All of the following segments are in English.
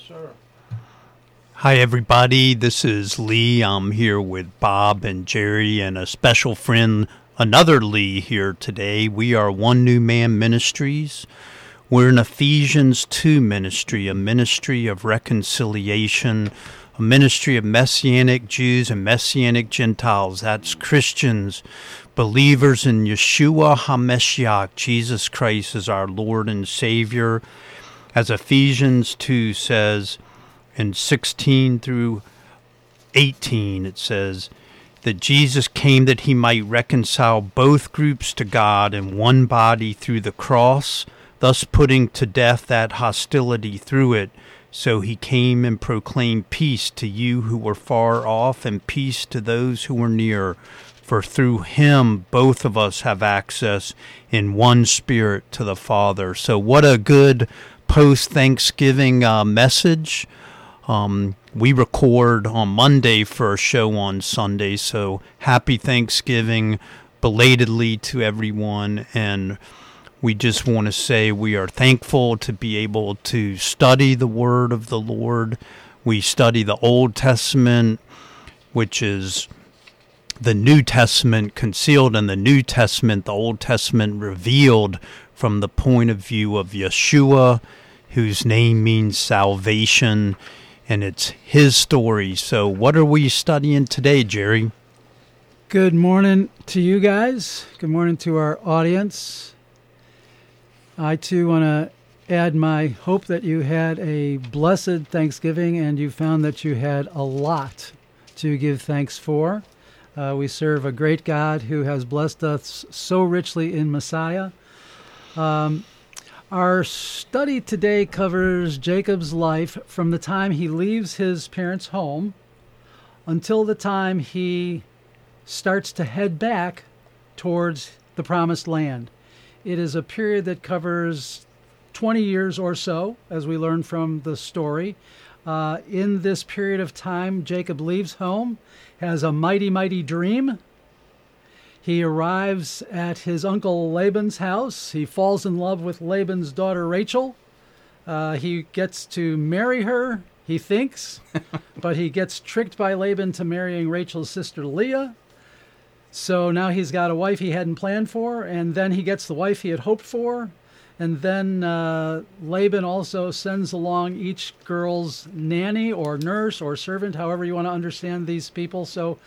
Yes, sir. Hi, everybody. This is Lee. I'm here with Bob and Jerry and a special friend, another Lee, here today. We are One New Man Ministries. We're an Ephesians 2 ministry, a ministry of reconciliation, a ministry of Messianic Jews and Messianic Gentiles. That's Christians, believers in Yeshua HaMashiach. Jesus Christ is our Lord and Savior. As Ephesians 2 says, in 16 through 18, it says that Jesus came that he might reconcile both groups to God in one body through the cross, thus putting to death that hostility through it. So he came and proclaimed peace to you who were far off and peace to those who were near. For through him both of us have access in one spirit to the Father. So, what a good post Thanksgiving uh, message. Um, we record on Monday for a show on Sunday, so happy Thanksgiving belatedly to everyone. And we just want to say we are thankful to be able to study the Word of the Lord. We study the Old Testament, which is the New Testament concealed in the New Testament, the Old Testament revealed from the point of view of Yeshua, whose name means salvation and it's his story. So, what are we studying today, Jerry? Good morning to you guys. Good morning to our audience. I too want to add my hope that you had a blessed Thanksgiving and you found that you had a lot to give thanks for. Uh, we serve a great God who has blessed us so richly in Messiah. Um, our study today covers Jacob's life from the time he leaves his parents' home until the time he starts to head back towards the promised land. It is a period that covers 20 years or so, as we learn from the story. Uh, in this period of time, Jacob leaves home, has a mighty, mighty dream he arrives at his uncle Laban's house. He falls in love with Laban's daughter Rachel. Uh, he gets to marry her, he thinks, but he gets tricked by Laban to marrying Rachel's sister Leah. So now he's got a wife he hadn't planned for, and then he gets the wife he had hoped for. And then uh, Laban also sends along each girl's nanny or nurse or servant, however you want to understand these people. So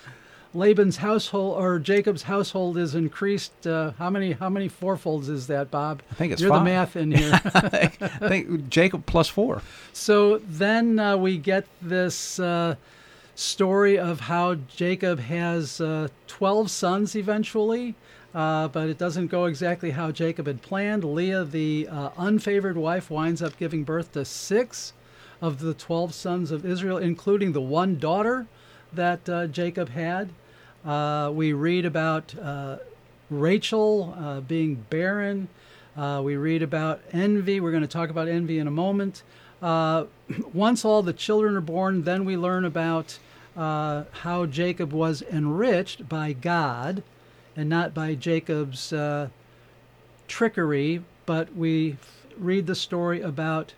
Laban's household or Jacob's household is increased. Uh, how many how many fourfolds is that, Bob? I think it's You're five. the math in here. I think Jacob plus four. So then uh, we get this uh, story of how Jacob has uh, 12 sons eventually, uh, but it doesn't go exactly how Jacob had planned. Leah, the uh, unfavored wife, winds up giving birth to six of the 12 sons of Israel, including the one daughter that uh, Jacob had. Uh, we read about uh, Rachel uh, being barren. Uh, we read about envy. We're going to talk about envy in a moment. Uh, once all the children are born, then we learn about uh, how Jacob was enriched by God and not by Jacob's trickery, but we read the story about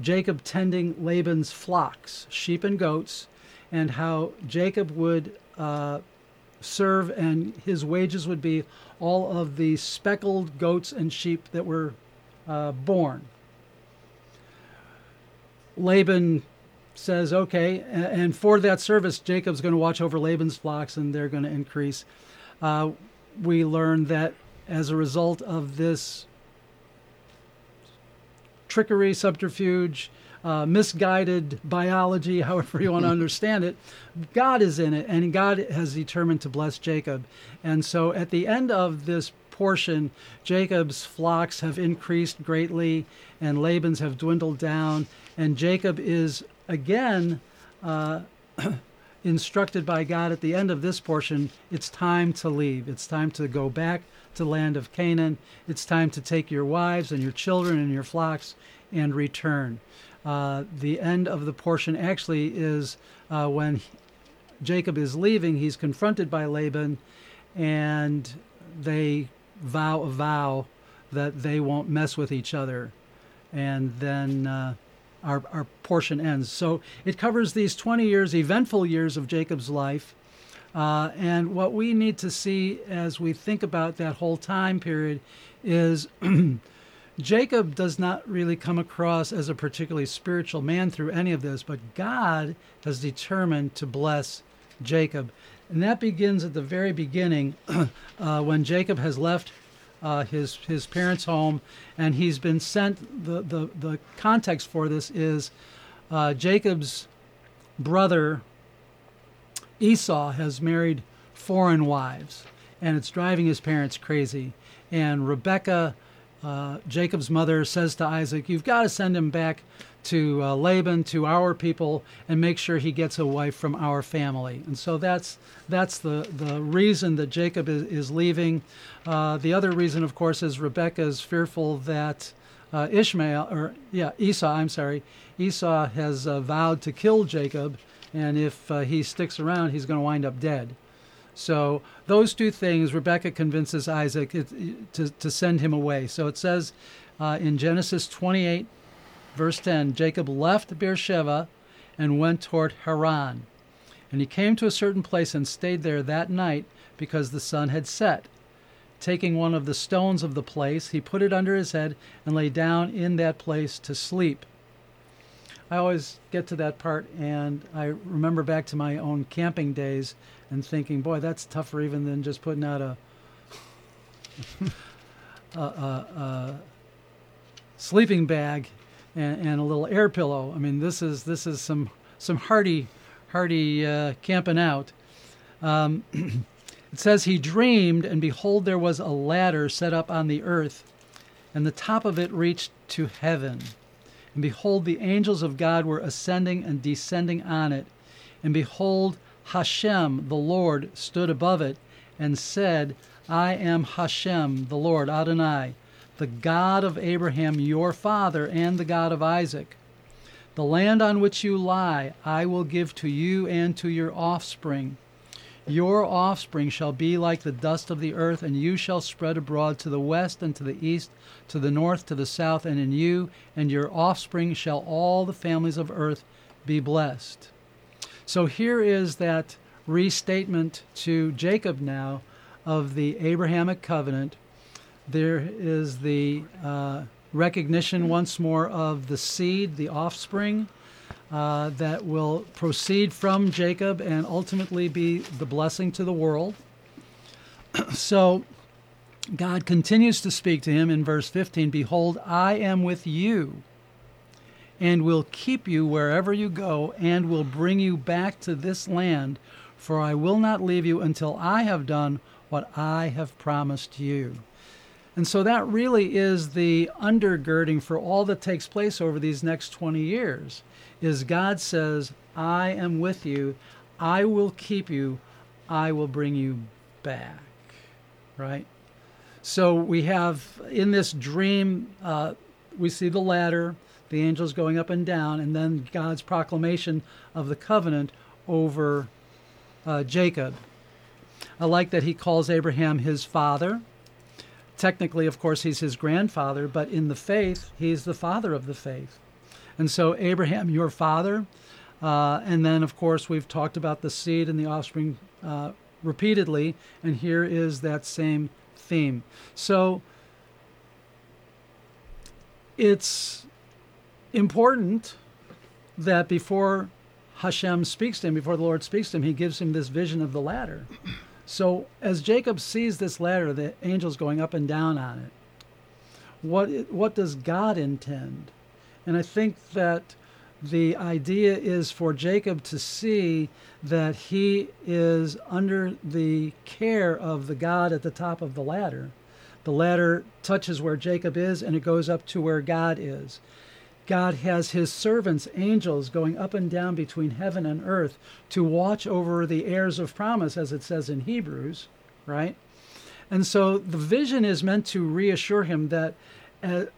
Jacob tending Laban's flocks, sheep and goats, and how Jacob would uh, serve, and his wages would be all of the speckled goats and sheep that were uh, born. Laban says, okay, and for that service, Jacob's going to watch over Laban's flocks and they're going to increase. Uh, we learn that as a result of this trickery, subterfuge, uh, misguided biology, however you want to understand it, God is in it, and God has determined to bless Jacob. And so at the end of this portion, Jacob's flocks have increased greatly, and Laban's have dwindled down, and Jacob is again. Uh, instructed by God at the end of this portion, it's time to leave. It's time to go back to land of Canaan. It's time to take your wives and your children and your flocks and return. Uh, the end of the portion actually is uh, when Jacob is leaving, he's confronted by Laban, and they vow a vow that they won't mess with each other. And then uh, our, our portion ends. So it covers these 20 years, eventful years of Jacob's life. Uh, and what we need to see as we think about that whole time period is Jacob does not really come across as a particularly spiritual man through any of this, but God has determined to bless Jacob. And that begins at the very beginning uh, when Jacob has left uh, his his parents' home, and he's been sent. The the, the context for this is uh, Jacob's brother Esau has married foreign wives, and it's driving his parents crazy. And Rebecca, uh, Jacob's mother, says to Isaac, "You've got to send him back to uh, Laban, to our people, and make sure he gets a wife from our family. And so that's that's the the reason that Jacob is, is leaving. Uh, the other reason, of course, is Rebecca is fearful that uh, Ishmael, or yeah, Esau, I'm sorry, Esau has uh, vowed to kill Jacob, and if uh, he sticks around, he's going to wind up dead. So those two things, Rebecca convinces Isaac to, to send him away. So it says uh, in Genesis 28 Verse 10 Jacob left Beersheba and went toward Haran. And he came to a certain place and stayed there that night because the sun had set. Taking one of the stones of the place, he put it under his head and lay down in that place to sleep. I always get to that part and I remember back to my own camping days and thinking, boy, that's tougher even than just putting out a, a, a, a sleeping bag and, and a little air pillow. I mean, this is this is some some hardy hardy uh, camping out. Um, it says he dreamed, and behold, there was a ladder set up on the earth, and the top of it reached to heaven. And behold, the angels of God were ascending and descending on it. And behold, Hashem, the Lord, stood above it and said, I am Hashem, the Lord Adonai, the God of Abraham your father and the God of Isaac. The land on which you lie I will give to you and to your offspring. Your offspring shall be like the dust of the earth, and you shall spread abroad to the west and to the east, to the north, to the south, and in you and your offspring shall all the families of earth be blessed. So here is that restatement to Jacob now of the Abrahamic covenant there is the uh, recognition once more of the seed, the offspring, uh, that will proceed from Jacob and ultimately be the blessing to the world. so God continues to speak to him in verse 15 Behold, I am with you and will keep you wherever you go and will bring you back to this land, for I will not leave you until I have done what I have promised you. And so that really is the undergirding for all that takes place over these next 20 years is God says, I am with you. I will keep you. I will bring you back. Right? So we have in this dream, uh, we see the ladder, the angels going up and down, and then God's proclamation of the covenant over uh, Jacob. I like that he calls Abraham his father technically, of course, he's his grandfather, but in the faith, he's the father of the faith. And so, Abraham, your father, uh, and then, of course, we've talked about the seed and the offspring uh, repeatedly, and here is that same theme. So, it's important that before Hashem speaks to him, before the Lord speaks to him, he gives him this vision of the ladder. So as Jacob sees this ladder, the angels going up and down on it, what what does God intend? And I think that the idea is for Jacob to see that he is under the care of the God at the top of the ladder. The ladder touches where Jacob is and it goes up to where God is. God has his servants, angels, going up and down between heaven and earth to watch over the heirs of promise, as it says in Hebrews, right? And so the vision is meant to reassure him that as,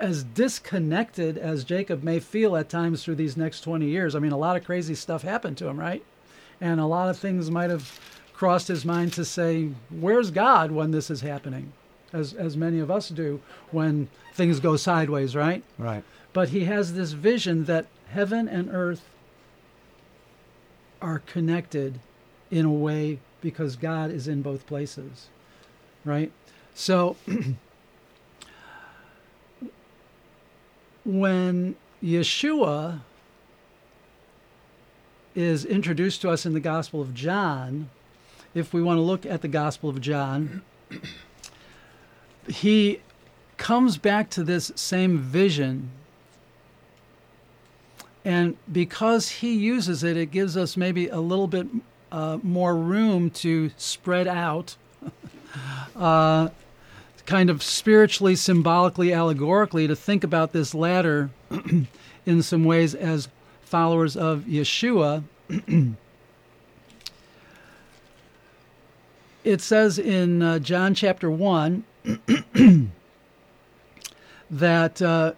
as disconnected as Jacob may feel at times through these next 20 years, I mean, a lot of crazy stuff happened to him, right? And a lot of things might have crossed his mind to say, Where's God when this is happening? As, as many of us do when things go sideways, right? Right. But he has this vision that heaven and earth are connected in a way because God is in both places, right? So when Yeshua is introduced to us in the Gospel of John, if we want to look at the Gospel of John, he comes back to this same vision. And because he uses it, it gives us maybe a little bit uh, more room to spread out, uh, kind of spiritually, symbolically, allegorically, to think about this ladder in some ways as followers of Yeshua. it says in uh, John chapter 1 that uh,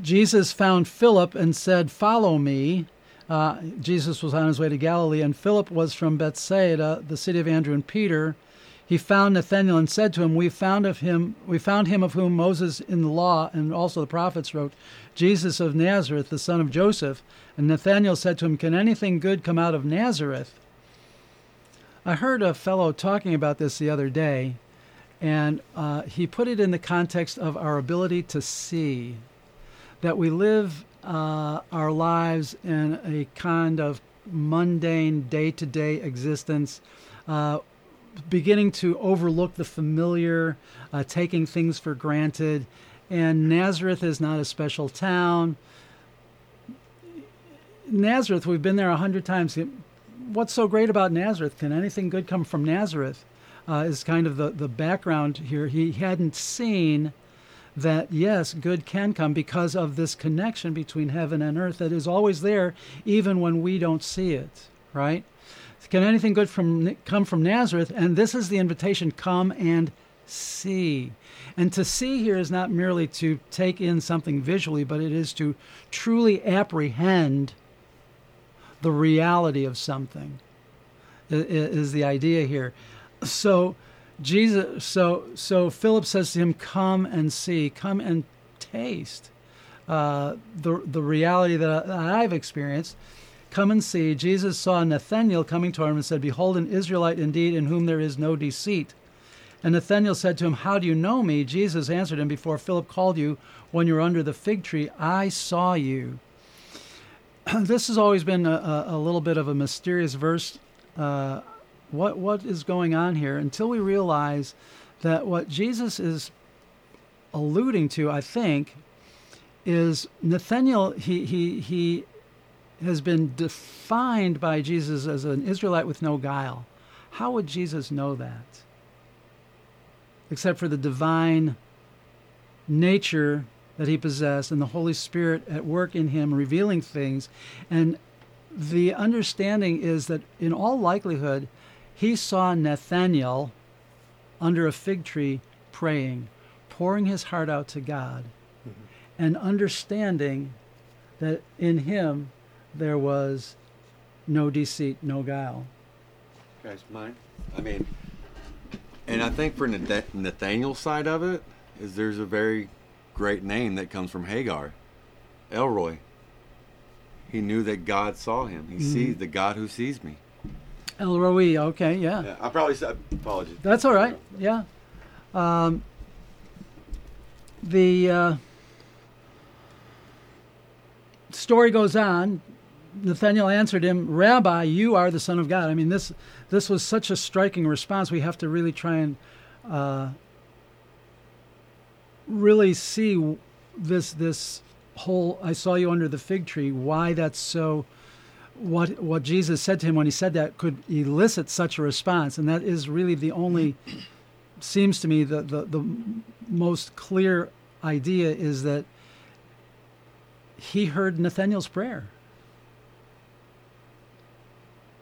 Jesus found Philip and said, Follow me. Uh, Jesus was on his way to Galilee, and Philip was from Bethsaida, the city of Andrew and Peter. He found Nathanael and said to him, "We found of him, we found him of whom Moses in the law and also the prophets wrote, Jesus of Nazareth, the son of Joseph." And Nathanael said to him, "Can anything good come out of Nazareth?" I heard a fellow talking about this the other day, and uh, he put it in the context of our ability to see that we live uh, our lives in a kind of mundane day to day existence, uh, beginning to overlook the familiar, uh, taking things for granted. And Nazareth is not a special town. Nazareth, we've been there a hundred times. What's so great about Nazareth? Can anything good come from Nazareth? Uh, is kind of the, the background here. He hadn't seen that yes, good can come because of this connection between heaven and earth that is always there, even when we don't see it. Right? Can anything good from come from Nazareth? And this is the invitation: come and see. And to see here is not merely to take in something visually, but it is to truly apprehend the reality of something. Is the idea here? So Jesus, so so Philip says to him, "Come and see, come and taste uh, the the reality that, I, have experienced. Come and see." Jesus saw Nathanael coming toward him and said, "Behold, an Israelite indeed, in whom there is no deceit." And Nathanael said to him, "How do you know me?" Jesus answered him, "Before Philip called you, when you were under the fig tree, I saw you." this has always been a, a, little bit of a mysterious verse. Uh, what what is going on here until we realize that what Jesus is alluding to, I think, is Nathanael. He he he has been defined by Jesus as an Israelite with no guile. How would Jesus know that? Except for the divine nature that he possessed and the Holy Spirit at work in him, revealing things. And the understanding is that in all likelihood, he saw Nathanael under a fig tree praying, pouring his heart out to God, mm-hmm. and understanding that in him there was no deceit, no guile. Guys, mine? I mean, and I think for Nathanael's side of it, is there's a very great name that comes from Hagar, El Roi. He knew that God saw him. He mm-hmm. sees the God who sees me. El Roi. Okay, yeah. yeah. I probably said apologies. That's all right. Yeah. Um, the uh, story goes on. Nathanael answered him, "Rabbi, you are the Son of God." I mean, this this was such a striking response. We have to really try and uh, really see this this whole "I saw you under the fig tree." Why that's so what what Jesus said to him when he said that could elicit such a response, and that is really the only seems to me the the, the most clear idea is that he heard Nathanael's prayer.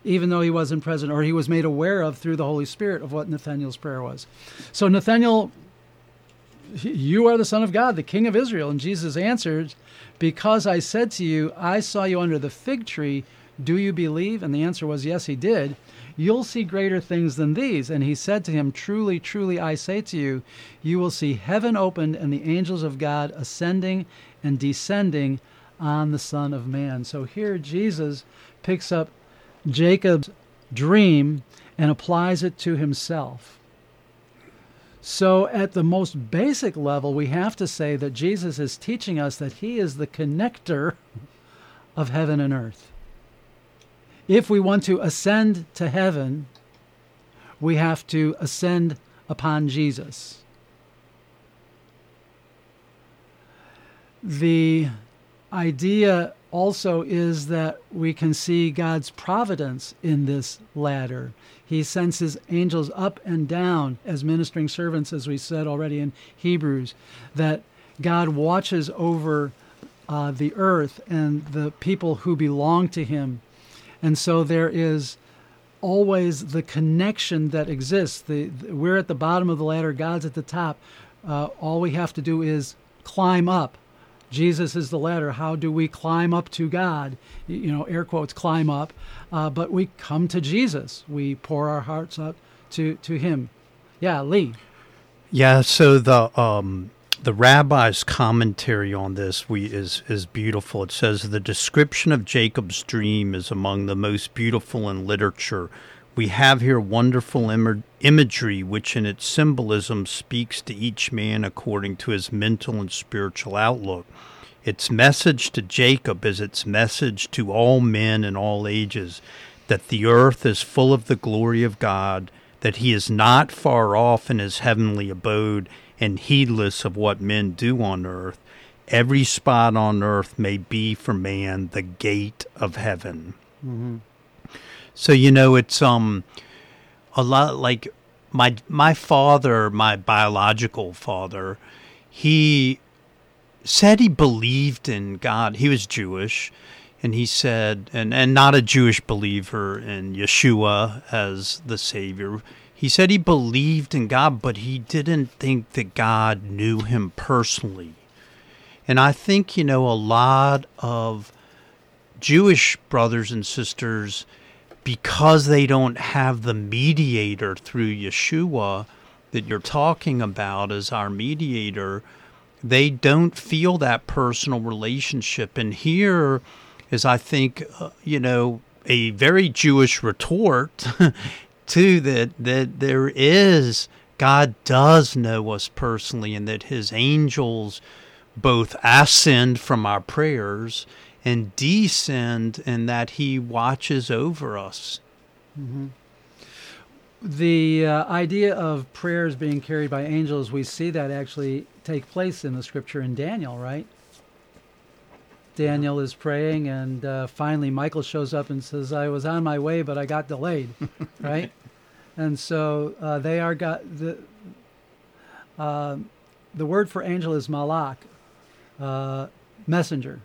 Even though he wasn't present, or he was made aware of through the Holy Spirit of what Nathanael's prayer was. So Nathaniel, you are the Son of God, the King of Israel. And Jesus answered, Because I said to you, I saw you under the fig tree, Do you believe? And the answer was, Yes, he did. You'll see greater things than these. And he said to him, Truly, truly, I say to you, you will see heaven opened and the angels of God ascending and descending on the Son of Man. So here Jesus picks up Jacob's dream and applies it to himself. So, at the most basic level, we have to say that Jesus is teaching us that he is the connector of heaven and earth. If we want to ascend to heaven, we have to ascend upon Jesus. The idea also is that we can see God's providence in this ladder. He sends his angels up and down as ministering servants, as we said already in Hebrews, that God watches over uh, the earth and the people who belong to him. And so there is always the connection that exists. The, the, we're at the bottom of the ladder, God's at the top. Uh, all we have to do is climb up. Jesus is the ladder. How do we climb up to God? You know, air quotes, climb up. Uh, but we come to Jesus. We pour our hearts out to, to Him. Yeah, Lee. Yeah, so the um, the rabbi's commentary on this we is is beautiful. It says the description of Jacob's dream is among the most beautiful in literature. We have here wonderful Im- imagery, which in its symbolism speaks to each man according to his mental and spiritual outlook. Its message to Jacob is its message to all men in all ages that the earth is full of the glory of God, that he is not far off in his heavenly abode, and heedless of what men do on earth. Every spot on earth may be for man the gate of heaven. Mm-hmm. So you know, it's um a lot like my my father, my biological father. He said he believed in God. He was Jewish, and he said, and and not a Jewish believer in Yeshua as the Savior he said he believed in God, but he didn't think that God knew him personally. And I think, you know, a lot of Jewish brothers and sisters, because they don't have the mediator through Yeshua that you're talking about as our mediator, they don't feel that personal relationship. And here is, I think, uh, you know, a very Jewish retort too that that there is God does know us personally and that his angels both ascend from our prayers and descend and that he watches over us. Mm-hmm. The uh, idea of prayers being carried by angels, we see that actually take place in the scripture in Daniel, right? Daniel is praying, and uh, finally Michael shows up and says, "I was on my way, but I got delayed." right, and so uh, they are got the uh, the word for angel is malak, uh, messenger,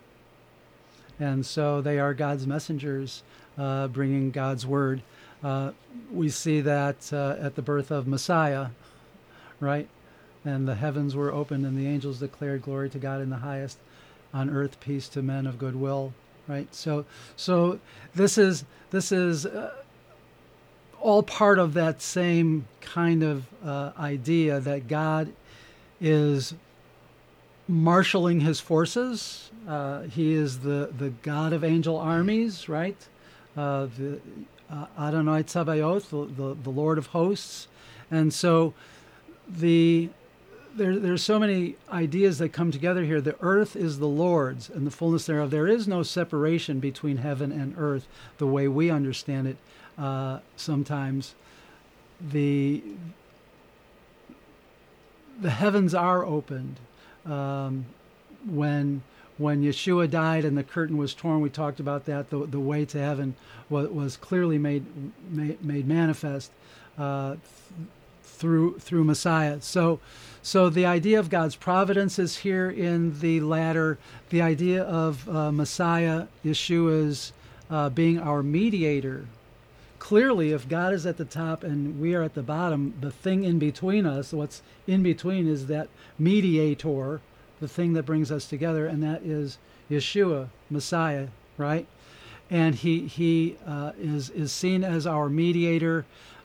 and so they are God's messengers, uh, bringing God's word. Uh, we see that at the birth of Messiah, right, and the heavens were opened, and the angels declared glory to God in the highest on earth peace to men of goodwill right? So so this is this is uh, all part of that same kind of uh, idea that god is marshaling his forces. Uh, he is the the god of angel armies right? Uh, the uh, Adonai Tzabayot, the, the, the Lord of hosts. And so the there, there's so many ideas that come together here. The earth is the Lord's and the fullness thereof. There is no separation between heaven and earth the way we understand it uh, sometimes. The, the heavens are opened. Um, when, when Yeshua died and the curtain was torn, we talked about that. The, the way to heaven was, was clearly made, made, made manifest uh, through, through Messiah. So, so the idea of God's providence is here in the ladder. The idea of uh, Messiah, Yeshua's uh, being our mediator. Clearly, if God is at the top and we are at the bottom, the thing in between us, what's in between, is that mediator, the thing that brings us together, and that is Yeshua, Messiah, right? and he he uh, is is seen as our mediator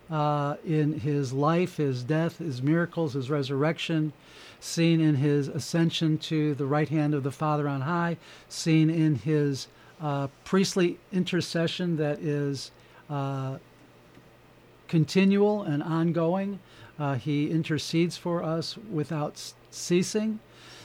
uh, in his life, his death, his miracles, his resurrection, seen in his ascension to the right hand of the Father on high, seen in his uh, priestly intercession that is uh, continual and ongoing. Uh, he intercedes for us without ceasing.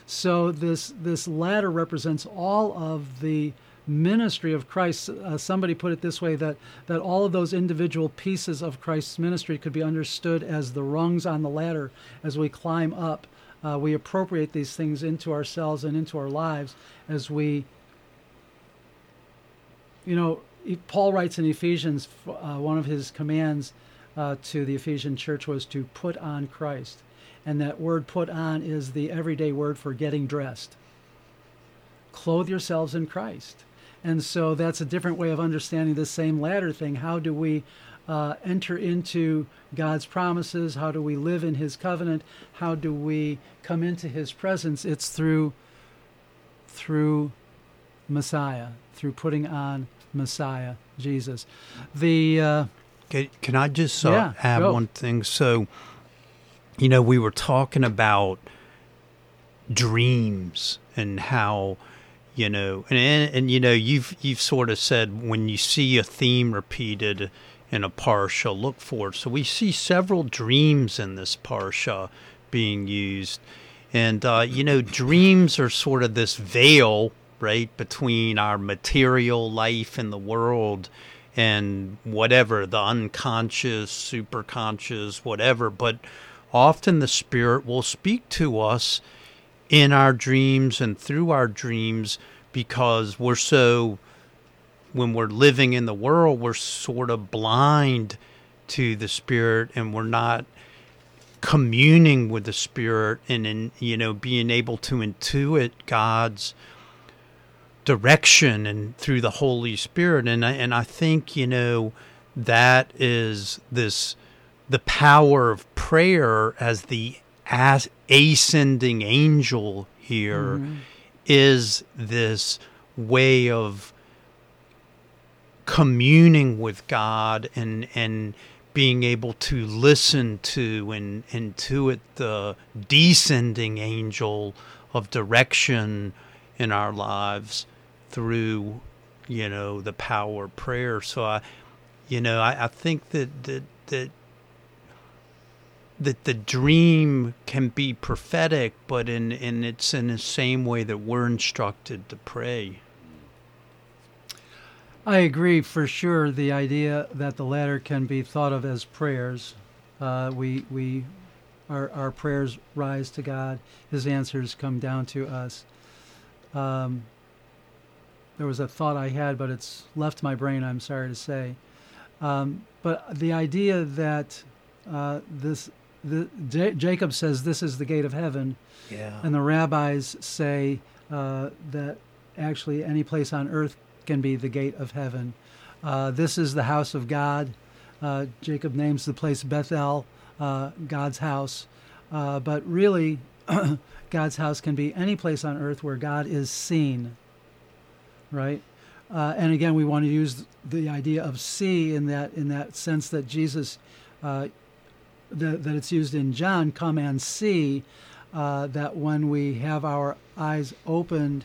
So this this ladder represents all of the ministry of Christ. Uh, somebody put it this way that that all of those individual pieces of Christ's ministry could be understood as the rungs on the ladder as we climb up. Uh, we appropriate these things into ourselves and into our lives as we, you know, Paul writes in Ephesians, uh, one of his commands uh, to the Ephesian church was to put on Christ. And that word put on is the everyday word for getting dressed. Clothe yourselves in Christ. And so that's a different way of understanding the same ladder thing. How do we uh, enter into God's promises? How do we live in His covenant? How do we come into His presence? It's through through Messiah, through putting on Messiah, Jesus. The uh, can, can I just uh, Yeah, add go. one thing? So, you know, we were talking about dreams and how, you know, and, and and you know, you've you've sort of said when you see a theme repeated in a parsha, look for it. So we see several dreams in this parsha being used, and uh, you know, dreams are sort of this veil, right, between our material life in the world and whatever the unconscious, superconscious, whatever. But often the spirit will speak to us in our dreams and through our dreams because we're so when we're living in the world we're sort of blind to the spirit and we're not communing with the spirit and in you know being able to intuit God's direction and through the Holy Spirit. And I, and I think you know that is this the power of prayer as the as ascending angel here mm-hmm. is this way of communing with God and and being able to listen to and intuit the descending angel of direction in our lives through you know the power of prayer. So i you know i, I think that that that that the dream can be prophetic but in in it's in the same way that we're instructed to pray I agree for sure. The idea that the ladder can be thought of as prayers. Uh, we we our our prayers rise to God. His answers come down to us. Um, there was a thought I had, but it's left my brain. I'm sorry to say. Um, but the idea that uh, this the, J- Jacob says this is the gate of heaven, yeah and the rabbis say uh, that actually any place on earth can be the gate of heaven. Uh, this is the house of God. Uh, Jacob names the place Bethel, uh, God's house. Uh, but really, God's house can be any place on earth where God is seen, right? Uh, and again, we want to use the idea of see in that in that sense that Jesus, uh, that, that it's used in John, come and see. Uh, that when we have our eyes opened,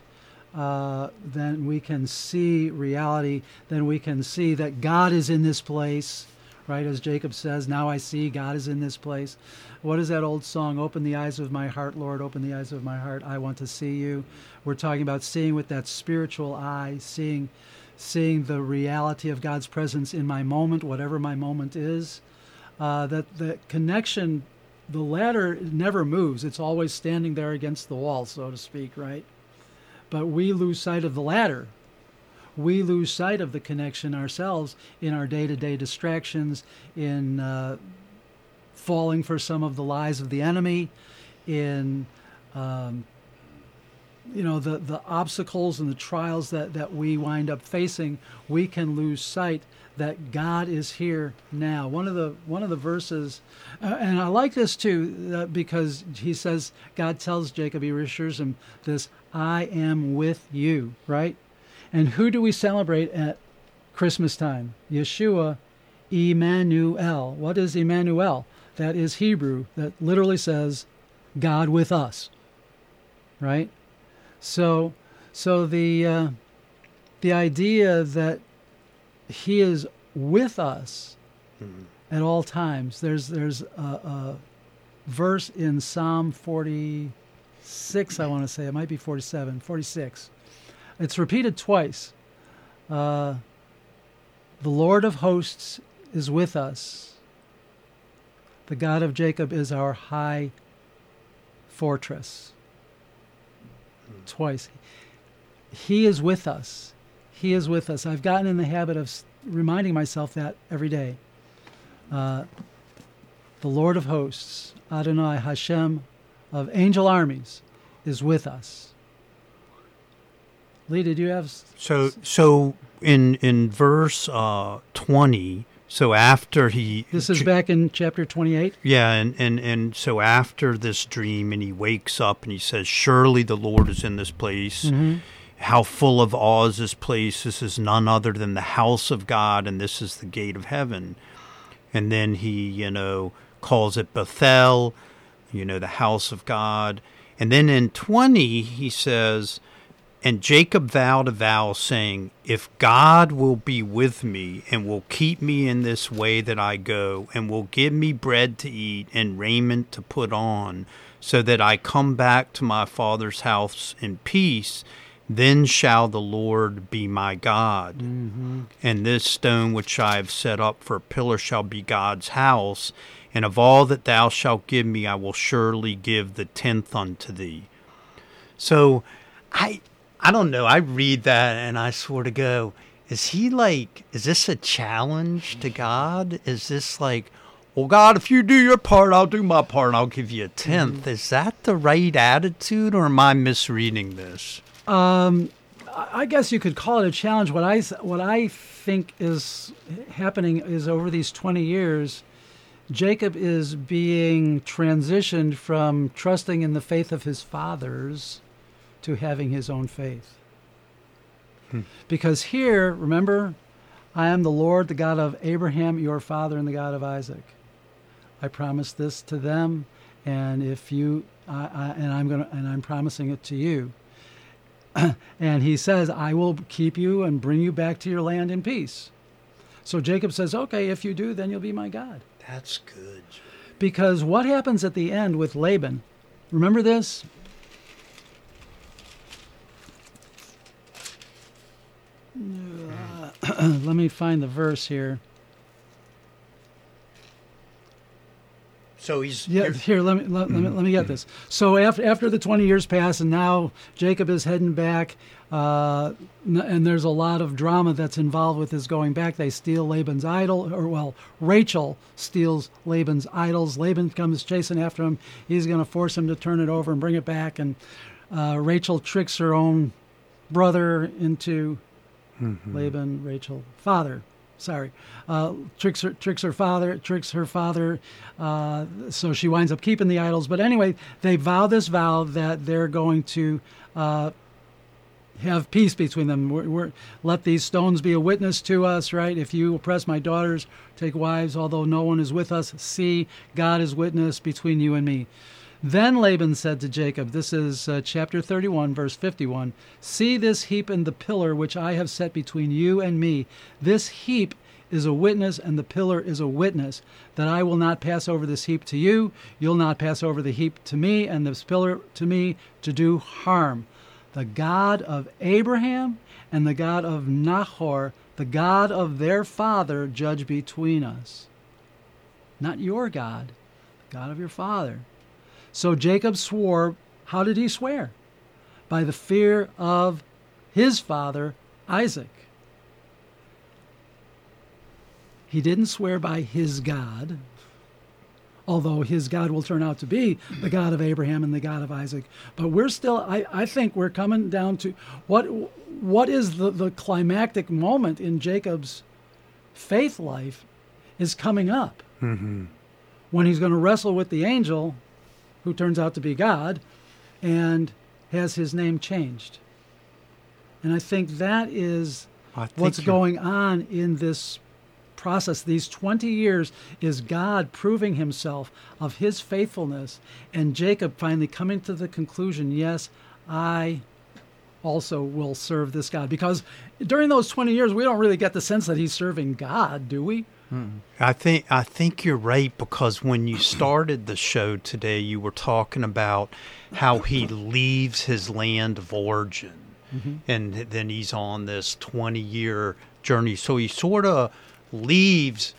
uh, then we can see reality. Then we can see that God is in this place, right? As Jacob says, "Now I see God is in this place." What is that old song? Open the eyes of my heart, Lord. Open the eyes of my heart. I want to see you. We're talking about seeing with that spiritual eye, seeing, seeing the reality of God's presence in my moment, whatever my moment is. Uh, that the connection, the ladder never moves. It's always standing there against the wall, so to speak, right? But we lose sight of the ladder. We lose sight of the connection ourselves in our day to day distractions, in uh, falling for some of the lies of the enemy, in um, you know the the obstacles and the trials that that we wind up facing. We can lose sight that God is here now. One of the one of the verses, uh, and I like this too uh, because he says God tells Jacob, he reassures him this: "I am with you." Right, and who do we celebrate at Christmas time. Yeshua, Emmanuel. What is Emmanuel? That is Hebrew that literally says God with us. Right? So so the uh, the idea that he is with us at all times. There's there's a, a verse in Psalm 46, I want to say. It might be 47, 46. It's repeated twice. Uh, the Lord of hosts is with us. The God of Jacob is our high fortress. Twice. He is with us. He is with us. I've gotten in the habit of reminding myself that every day. Uh, the Lord of hosts, Adonai Hashem of angel armies, is with us. Lee, did you have? s- So so in in verse uh, twenty, so after he This is back in chapter 28. Yeah, and, and, and so after this dream, and he wakes up and he says, Surely the Lord is in this place. How full of awe is this place? This is none other than the house of God, and this is the gate of heaven. And then he, you know, calls it Bethel, you know, the house of God. And then in 20, he says, and Jacob vowed a vow, saying, If God will be with me, and will keep me in this way that I go, and will give me bread to eat and raiment to put on, so that I come back to my father's house in peace, then shall the Lord be my God. Mm-hmm. And this stone which I have set up for a pillar shall be God's house, and of all that thou shalt give me, I will surely give the tenth unto thee. So I I don't know. I read that and I sort of go, is he like is this a challenge to God? Is this like well, God, if you do your part, I'll do my part and I'll give you a 10th. Mm-hmm. Is that the right attitude or am I misreading this? Um, I I guess you could call it a challenge. What I what I think is happening is over these 20 years, Jacob is being transitioned from trusting in the faith of his fathers to having his own faith. Hmm. Because here, remember, I am the Lord, the God of Abraham, your father, and the God of Isaac. I promised this to them, and if you, I, I, and I'm gonna, and I'm promising it to you. and he says, I will keep you and bring you back to your land in peace. So Jacob says, Okay, if you do, then you'll be my God. That's good. Because what happens at the end with Laban? Remember this? Uh, let me find the verse here. So he's Yeah, here, let me let, let me let me get this. So after after the twenty years pass, and now Jacob is heading back, uh, and there's a lot of drama that's involved with his going back. They steal Laban's idol, or well, Rachel steals Laban's idols. Laban comes chasing after him. He's going to force him to turn it over and bring it back, and uh, Rachel tricks her own brother into Laban, Rachel, father. Sorry, uh, tricks her, tricks her father, tricks her father. Uh, so she winds up keeping the idols. But anyway, they vow this vow that they're going to uh, have peace between them. We're, we're, let these stones be a witness to us, right? If you oppress my daughters, take wives, although no one is with us, see, God is witness between you and me. Then Laban said to Jacob, this is uh, chapter 31, verse 51 See this heap and the pillar which I have set between you and me. This heap is a witness, and the pillar is a witness, that I will not pass over this heap to you. You'll not pass over the heap to me, and this pillar to me to do harm. The God of Abraham and the God of Nahor, the God of their father, judge between us. Not your God, the God of your father. So Jacob swore. How did he swear? By the fear of his father, Isaac. He didn't swear by his God, although his God will turn out to be the God of Abraham and the God of Isaac. But we're still, I, I think we're coming down to what what is the, the climactic moment in Jacob's faith life is coming up. Mm-hmm. When he's going to wrestle with the angel who turns out to be God, and has his name changed. And I think that is think what's going on in this process. These 20 years is God proving himself of his faithfulness, and Jacob finally coming to the conclusion yes, I also will serve this God. Because during those 20 years, we don't really get the sense that he's serving God, do we? I think I think you're right because when you started the show today, you were talking about how he leaves his land of origin, mm-hmm. and then he's on this 20 year journey. So he sort of leaves,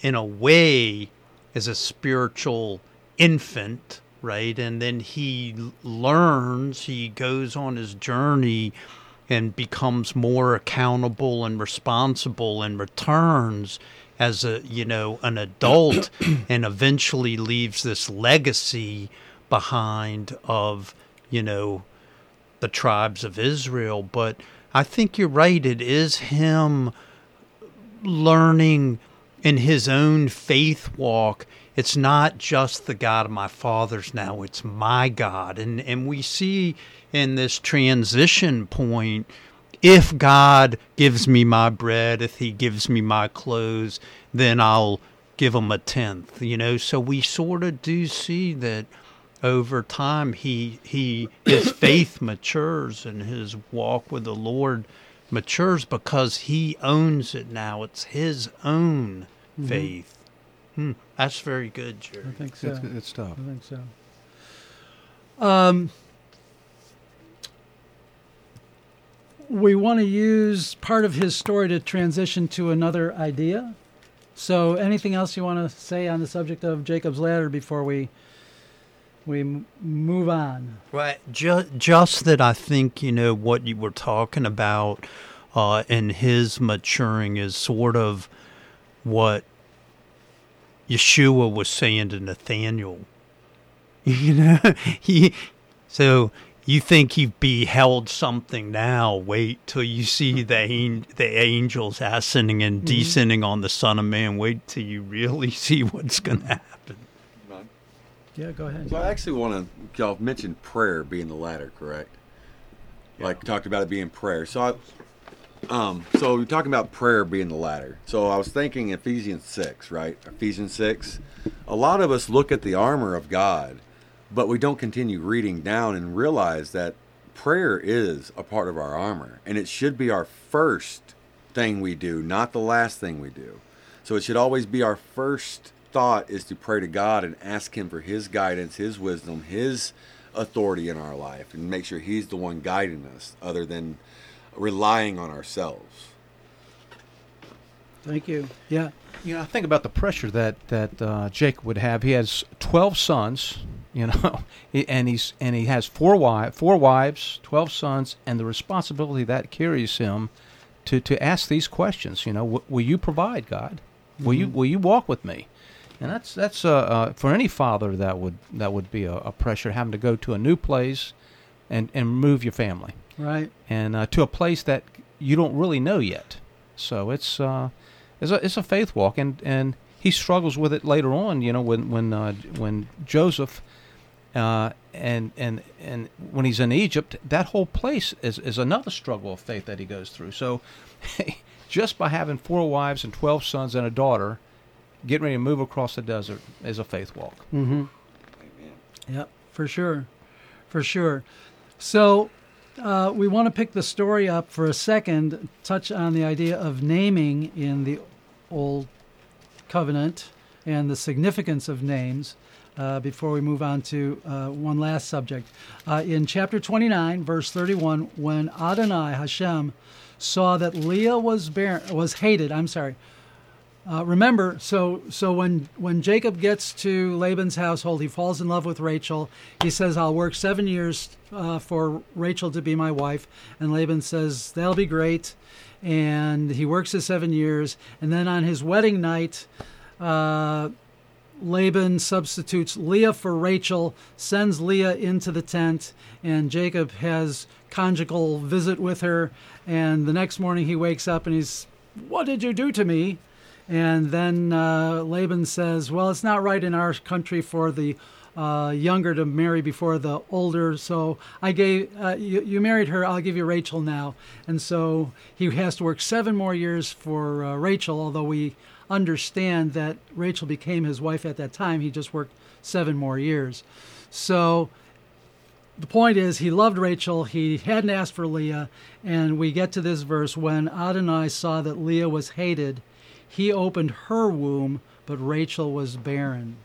in a way, as a spiritual infant, right? And then he learns. He goes on his journey and becomes more accountable and responsible and returns as a you know an adult and eventually leaves this legacy behind of you know the tribes of Israel. But I think you're right. It is him learning in his own faith walk. It's not just the god of my fathers now. It's my god. And and we see in this transition point if god gives me my bread if he gives me my clothes then i'll give him a tenth you know so we sort of do see that over time he he his faith matures and his walk with the lord matures because he owns it now it's his own faith hmm. that's very good jerry I think so. It's good, good stuff. I think so. Um, we want to use part of his story to transition to another idea. So, anything else you want to say on the subject of Jacob's ladder before we we move on? Right. Just, just that I think, you know, what you were talking about uh, in his maturing is sort of what Yeshua was saying to Nathanael. You know, he, so you think you've beheld something now. Wait till you see the, the angels ascending and descending on the Son of Man. Wait till you really see what's going to happen. Yeah, go ahead. So I actually want to y'all mentioned prayer being the ladder, correct? Like talked about it being prayer. So I, um, so we're talking about prayer being the ladder. So I was thinking Ephesians six, right? Ephesians six. A lot of us look at the armor of God, but we don't continue reading down and realize that prayer is a part of our armor, and it should be our first thing we do, not the last thing we do. So it should always be our first thought is to pray to God and ask Him for His guidance, His wisdom, His authority in our life, and make sure He's the one guiding us, other than relying on ourselves. Thank you. Yeah. You know, I think about the pressure that that uh, Jacob would have. He has twelve sons, you know, and he's and he has four wives, four wives, twelve sons, and the responsibility that carries him to to ask these questions. You know, w- will you provide, God? Will you will you walk with me? And that's that's uh, uh, for any father that would that would be a, a pressure having to go to a new place and and move your family Right. and uh, to a place that you don't really know yet. So it's uh, it's a it's a faith walk, and, and he struggles with it later on. You know, when when uh, when Joseph uh, and and and when he's in Egypt, that whole place is is another struggle of faith that he goes through. So just by having four wives and twelve sons and a daughter, getting ready to move across the desert is a faith walk. Mm-hmm. Yep, for sure, for sure. So uh, we want to pick the story up for a second, touch on the idea of naming in the Old Covenant and the significance of names. Uh, before we move on to uh, one last subject, uh, in chapter 29, verse 31, when Adonai Hashem saw that Leah was was hated. I'm sorry, uh, remember, so so when when Jacob gets to Laban's household, he falls in love with Rachel. He says, "I'll work seven years uh, for Rachel to be my wife," and Laban says, "That'll be great." And he works his seven years, and then on his wedding night, uh, Laban substitutes Leah for Rachel, sends Leah into the tent, and Jacob has conjugal visit with her. And the next morning he wakes up and he's, What did you do to me? And then uh, Laban says, Well, it's not right in our country for the uh, younger to marry before the older. So I gave uh, you, you married her. I'll give you Rachel now. And so he has to work seven more years for uh, Rachel. Although we understand that Rachel became his wife at that time, he just worked seven more years. So the point is, he loved Rachel. He hadn't asked for Leah. And we get to this verse when Adonai saw that Leah was hated, he opened her womb, but Rachel was barren.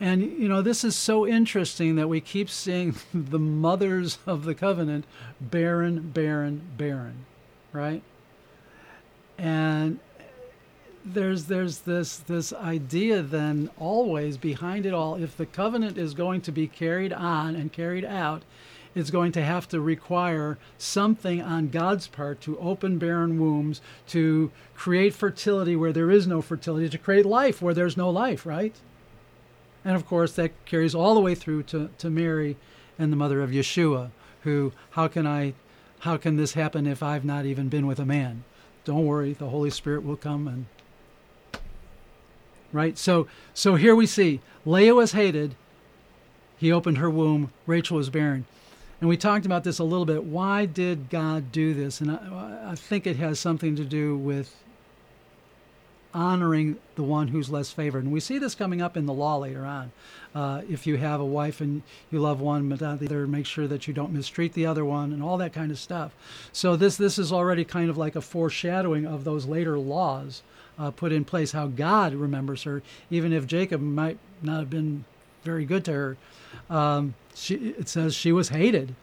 And, you know, this is so interesting that we keep seeing the mothers of the covenant barren, barren, barren, right? And there's there's this this idea then always behind it all if the covenant is going to be carried on and carried out it's going to have to require something on God's part to open barren wombs to create fertility where there is no fertility to create life where there's no life right? And of course that carries all the way through to, to Mary and the mother of Yeshua who how can I how can this happen if I've not even been with a man? Don't worry the Holy Spirit will come and right? So so here we see Leah was hated. He opened her womb. Rachel was barren. And we talked about this a little bit. Why did God do this? And I, I think it has something to do with honoring the one who's less favored. And we see this coming up in the law later on. Uh, if you have a wife and you love one but not the other, make sure that you don't mistreat the other one and all that kind of stuff. So this this is already kind of like a foreshadowing of those later laws uh, put in place, how God remembers her, even if Jacob might not have been very good to her. Um, she, it says she was hated.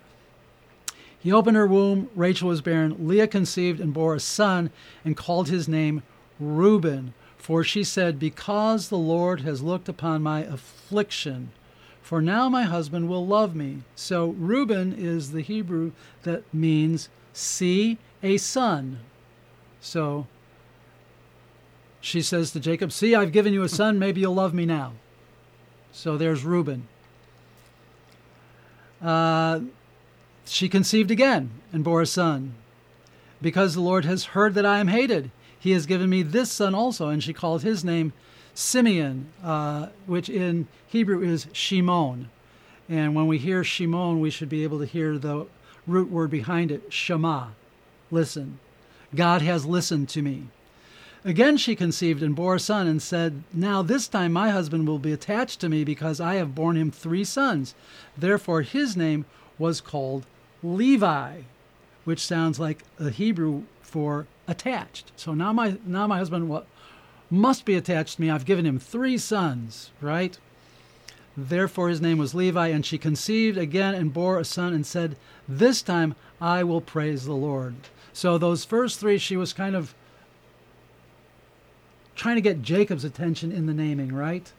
He opened her womb, Rachel was barren. Leah conceived and bore a son and called his name Reuben. For she said, Because the Lord has looked upon my affliction, for now my husband will love me. So Reuben is the Hebrew that means see a son. So she says to Jacob, See, I've given you a son. Maybe you'll love me now. So there's Reuben. Uh, she conceived again and bore a son. Because the Lord has heard that I am hated, he has given me this son also. And she called his name Simeon, uh, which in Hebrew is Shimon. And when we hear Shimon, we should be able to hear the root word behind it, Shema. Listen. God has listened to me. Again she conceived and bore a son, and said, Now this time my husband will be attached to me, because I have borne him three sons. Therefore his name was called Levi, which sounds like a Hebrew for attached. So now my now my husband what must be attached to me. I've given him three sons, right? Therefore his name was Levi, and she conceived again and bore a son, and said, This time I will praise the Lord. So those first three, she was kind of trying to get Jacob's attention in the naming, right?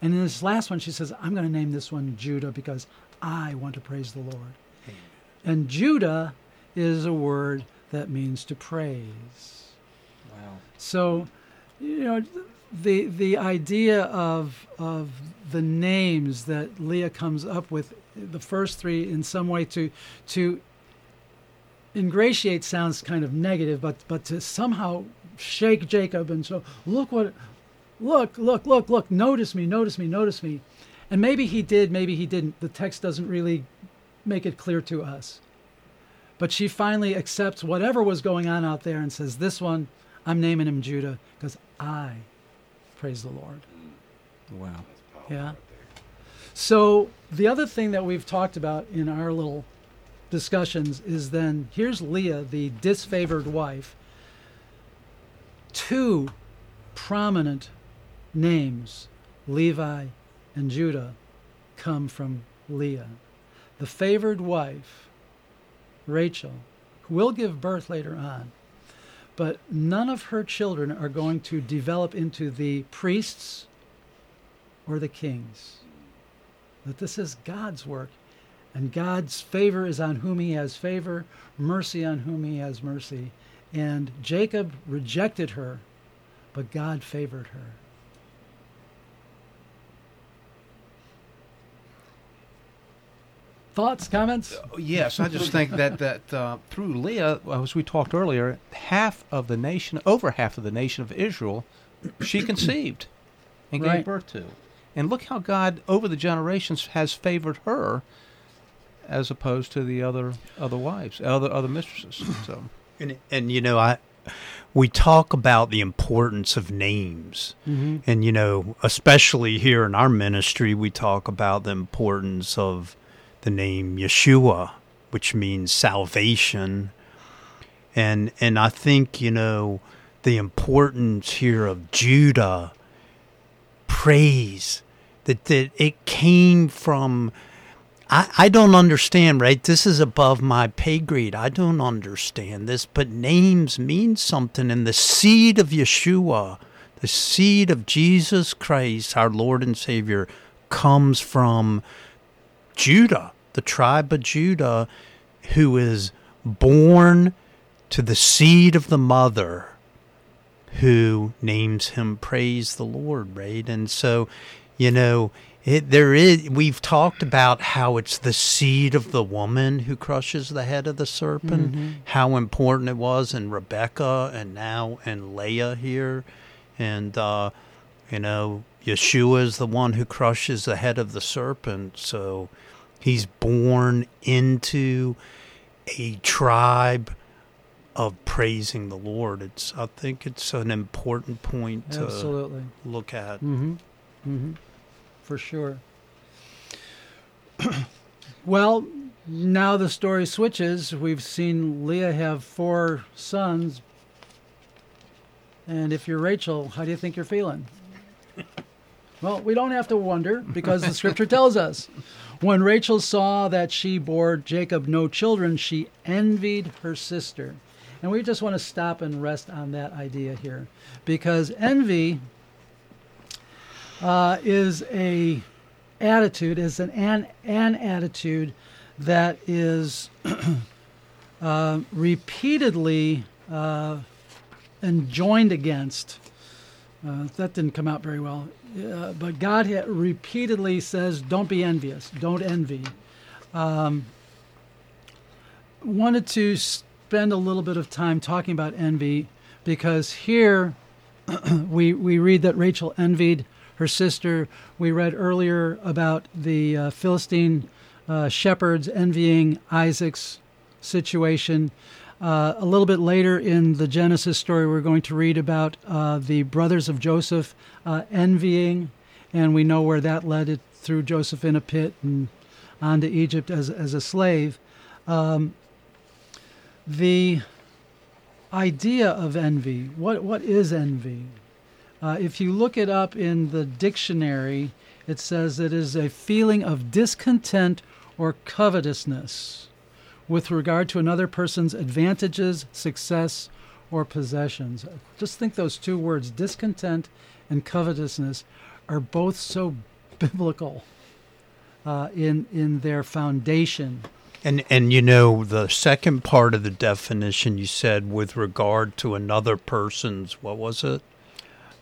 And in this last one, she says, I'm going to name this one Judah because I want to praise the Lord. Amen. And Judah is a word that means to praise. Wow. So, you know, the the idea of of the names that Leah comes up with, the first three in some way to to ingratiate sounds kind of negative, but but to somehow shake Jacob and so look what look look look look notice me notice me notice me. And maybe he did maybe he didn't. The text doesn't really make it clear to us. But she finally accepts whatever was going on out there and says this one I'm naming him Judah because I praise the Lord. Mm. Wow. Yeah. so the other thing that we've talked about in our little discussions is then here's Leah the disfavored wife two prominent names, Levi and Judah, come from Leah. The favored wife, Rachel, who will give birth later on, but none of her children are going to develop into the priests or the kings. That this is God's work, and God's favor is on whom he has favor, mercy on whom he has mercy. And Jacob rejected her, but God favored her. Thoughts, comments? Uh, yes, I just think that that uh, through Leah, as we talked earlier, half of the nation, over half of the nation of Israel, she conceived and Right. gave birth to, And look how God, over the generations, has favored her, as opposed to the other other wives, other other mistresses. So, And, and you know, I we talk about the importance of names, Mm-hmm. and you know, especially here in our ministry, we talk about the importance of the name Yeshua, which means salvation, and and I think you know the importance here of Judah praise that that it came from I, I don't understand, right? This is above my pay grade. I don't understand this, but names mean something. And the seed of Yeshua, the seed of Jesus Christ, our Lord and Savior, comes from Judah, the tribe of Judah, who is born to the seed of the mother who names him praise the Lord, right? And so, you know, it, there is we've talked about how it's the seed of the woman who crushes the head of the serpent, how important it was in Rebecca and now in Leah here. And uh, you know, Yeshua is the one who crushes the head of the serpent, so he's born into a tribe of praising the Lord. It's I think it's an important point to Absolutely. look at. Mm-hmm. Mm-hmm. For sure. well, now the story switches. We've seen Leah have four sons. And if you're Rachel, how do you think you're feeling? Well, we don't have to wonder because the scripture tells us. When Rachel saw that she bore Jacob no children, she envied her sister. And we just want to stop and rest on that idea here because envy uh, is a attitude is an, an an attitude that is uh, repeatedly uh, enjoined against. Uh, that didn't come out very well, uh, but God ha- repeatedly says, "Don't be envious. Don't envy." Um, wanted to spend a little bit of time talking about envy because here we we read that Rachel envied her sister. We read earlier about the uh, Philistine uh, shepherds envying Isaac's situation. Uh, a little bit later in the Genesis story, we're going to read about uh, the brothers of Joseph uh, envying, and we know where that led. It threw Joseph in a pit and on to Egypt as, as a slave. Um, the idea of envy, what, what is envy? Uh, if you look it up in the dictionary, it says it is a feeling of discontent or covetousness with regard to another person's advantages, success, or possessions. Just think those two words, discontent and covetousness, are both so biblical uh, in in their foundation. And and you know the second part of the definition you said with regard to another person's what was it?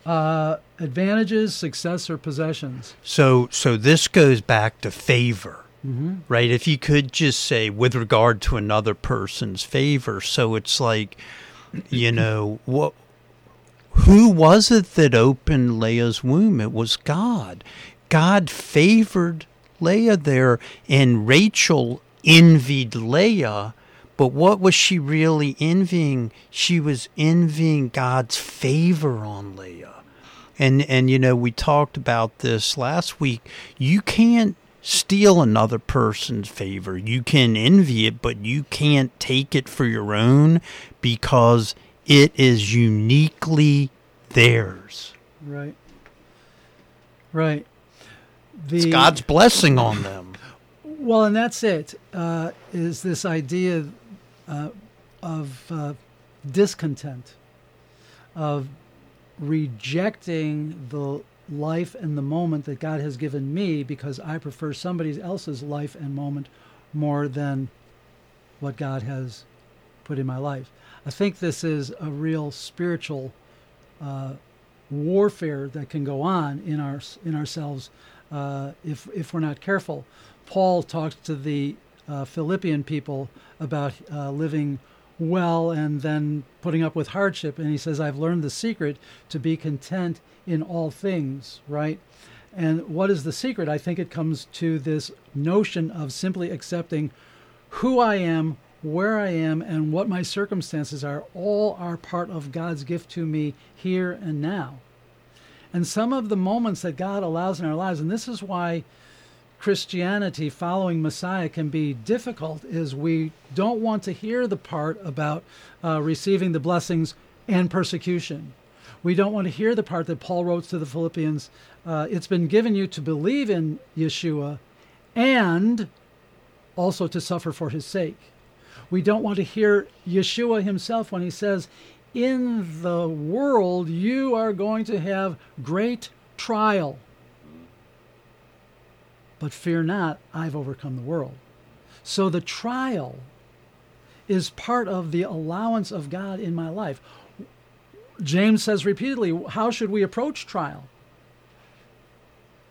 Uh, advantages, success, or possessions. So so this goes back to favor. Mm-hmm. right? If you could just say with regard to another person's favor, so it's like, you know, what who was it that opened Leah's womb? It was God. God favored Leah there, and Rachel envied Leah. But what was she really envying? She was envying God's favor on Leah. And and you know, we talked about this last week. You can't steal another person's favor. You can envy it, but you can't take it for your own because it is uniquely theirs. Right. Right. The, It's God's blessing on them. Well, and that's it. Uh, is this idea uh, of uh, discontent, of rejecting the life and the moment that God has given me because I prefer somebody else's life and moment more than what God has put in my life. I think this is a real spiritual uh, warfare that can go on in our in ourselves uh, if if we're not careful. Paul talks to the uh, Philippian people about uh, living well and then putting up with hardship, and he says, "I've learned the secret to be content in all things." Right, And what is the secret? I think it comes to this notion of simply accepting who I am, where I am, and what my circumstances are, all are part of God's gift to me here and now. And some of the moments that God allows in our lives, and this is why Christianity following Messiah can be difficult, is we don't want to hear the part about uh, receiving the blessings and persecution. We don't want to hear the part that Paul wrote to the Philippians uh, it's been given you to believe in Yeshua and also to suffer for his sake. We don't want to hear Yeshua himself when he says, In the world you are going to have great trial. But fear not, I've overcome the world. So the trial is part of the allowance of God in my life. James says repeatedly, How should we approach trial?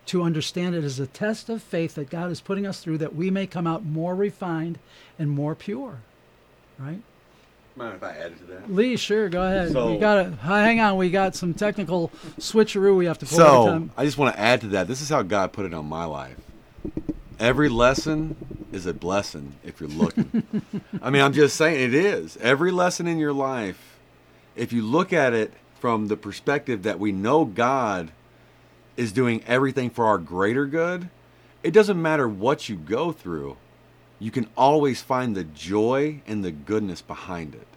To understand it as a test of faith that God is putting us through that we may come out more refined and more pure. Right? Mind if I add to that? Lee, sure, go ahead. So- we got hang on. We got some technical switcheroo we have to pull So. I just want to add to that. This is how God put it on my life. Every lesson is a blessing if you're looking. I mean, I'm just saying it is. Every lesson in your life, if you look at it from the perspective that we know God is doing everything for our greater good, it doesn't matter what you go through. You can always find the joy and the goodness behind it.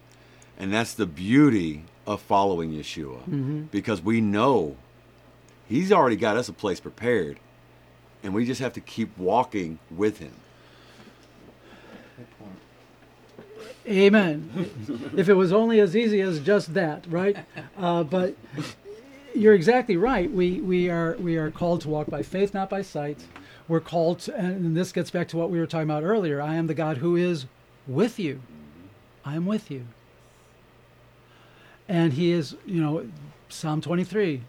And that's the beauty of following Yeshua mm-hmm. because we know He's already got us a place prepared, and we just have to keep walking with Him. Amen. if it was only as easy as just that, right? Uh, but you're exactly right. We we are we are called to walk by faith, not by sight. We're called, to, and this gets back to what we were talking about earlier. I am the God who is with you. I am with you. And He is, you know, Psalm 23.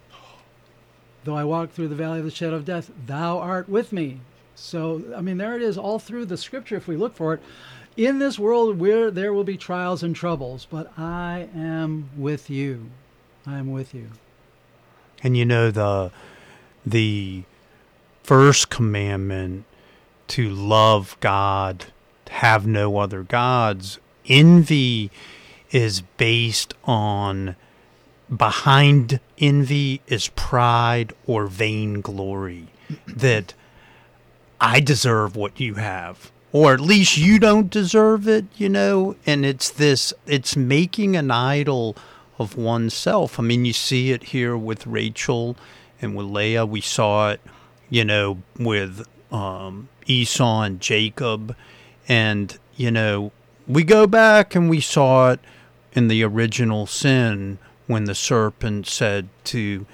Though I walk through the valley of the shadow of death, Thou art with me. So, I mean, there it is all through the Scripture if we look for it in this world where there will be trials and troubles, but I am with you. I am with you. And you know the the first commandment to love God, have no other gods. Envy is based on behind envy is pride or vainglory that I deserve what you have or at least you don't deserve it, you know, and it's this it's making an idol of oneself. I mean, you see it here with Rachel and with Leah. We saw it, you know, with um, Esau and Jacob. And, you know, we go back and we saw it in the original sin when the serpent said to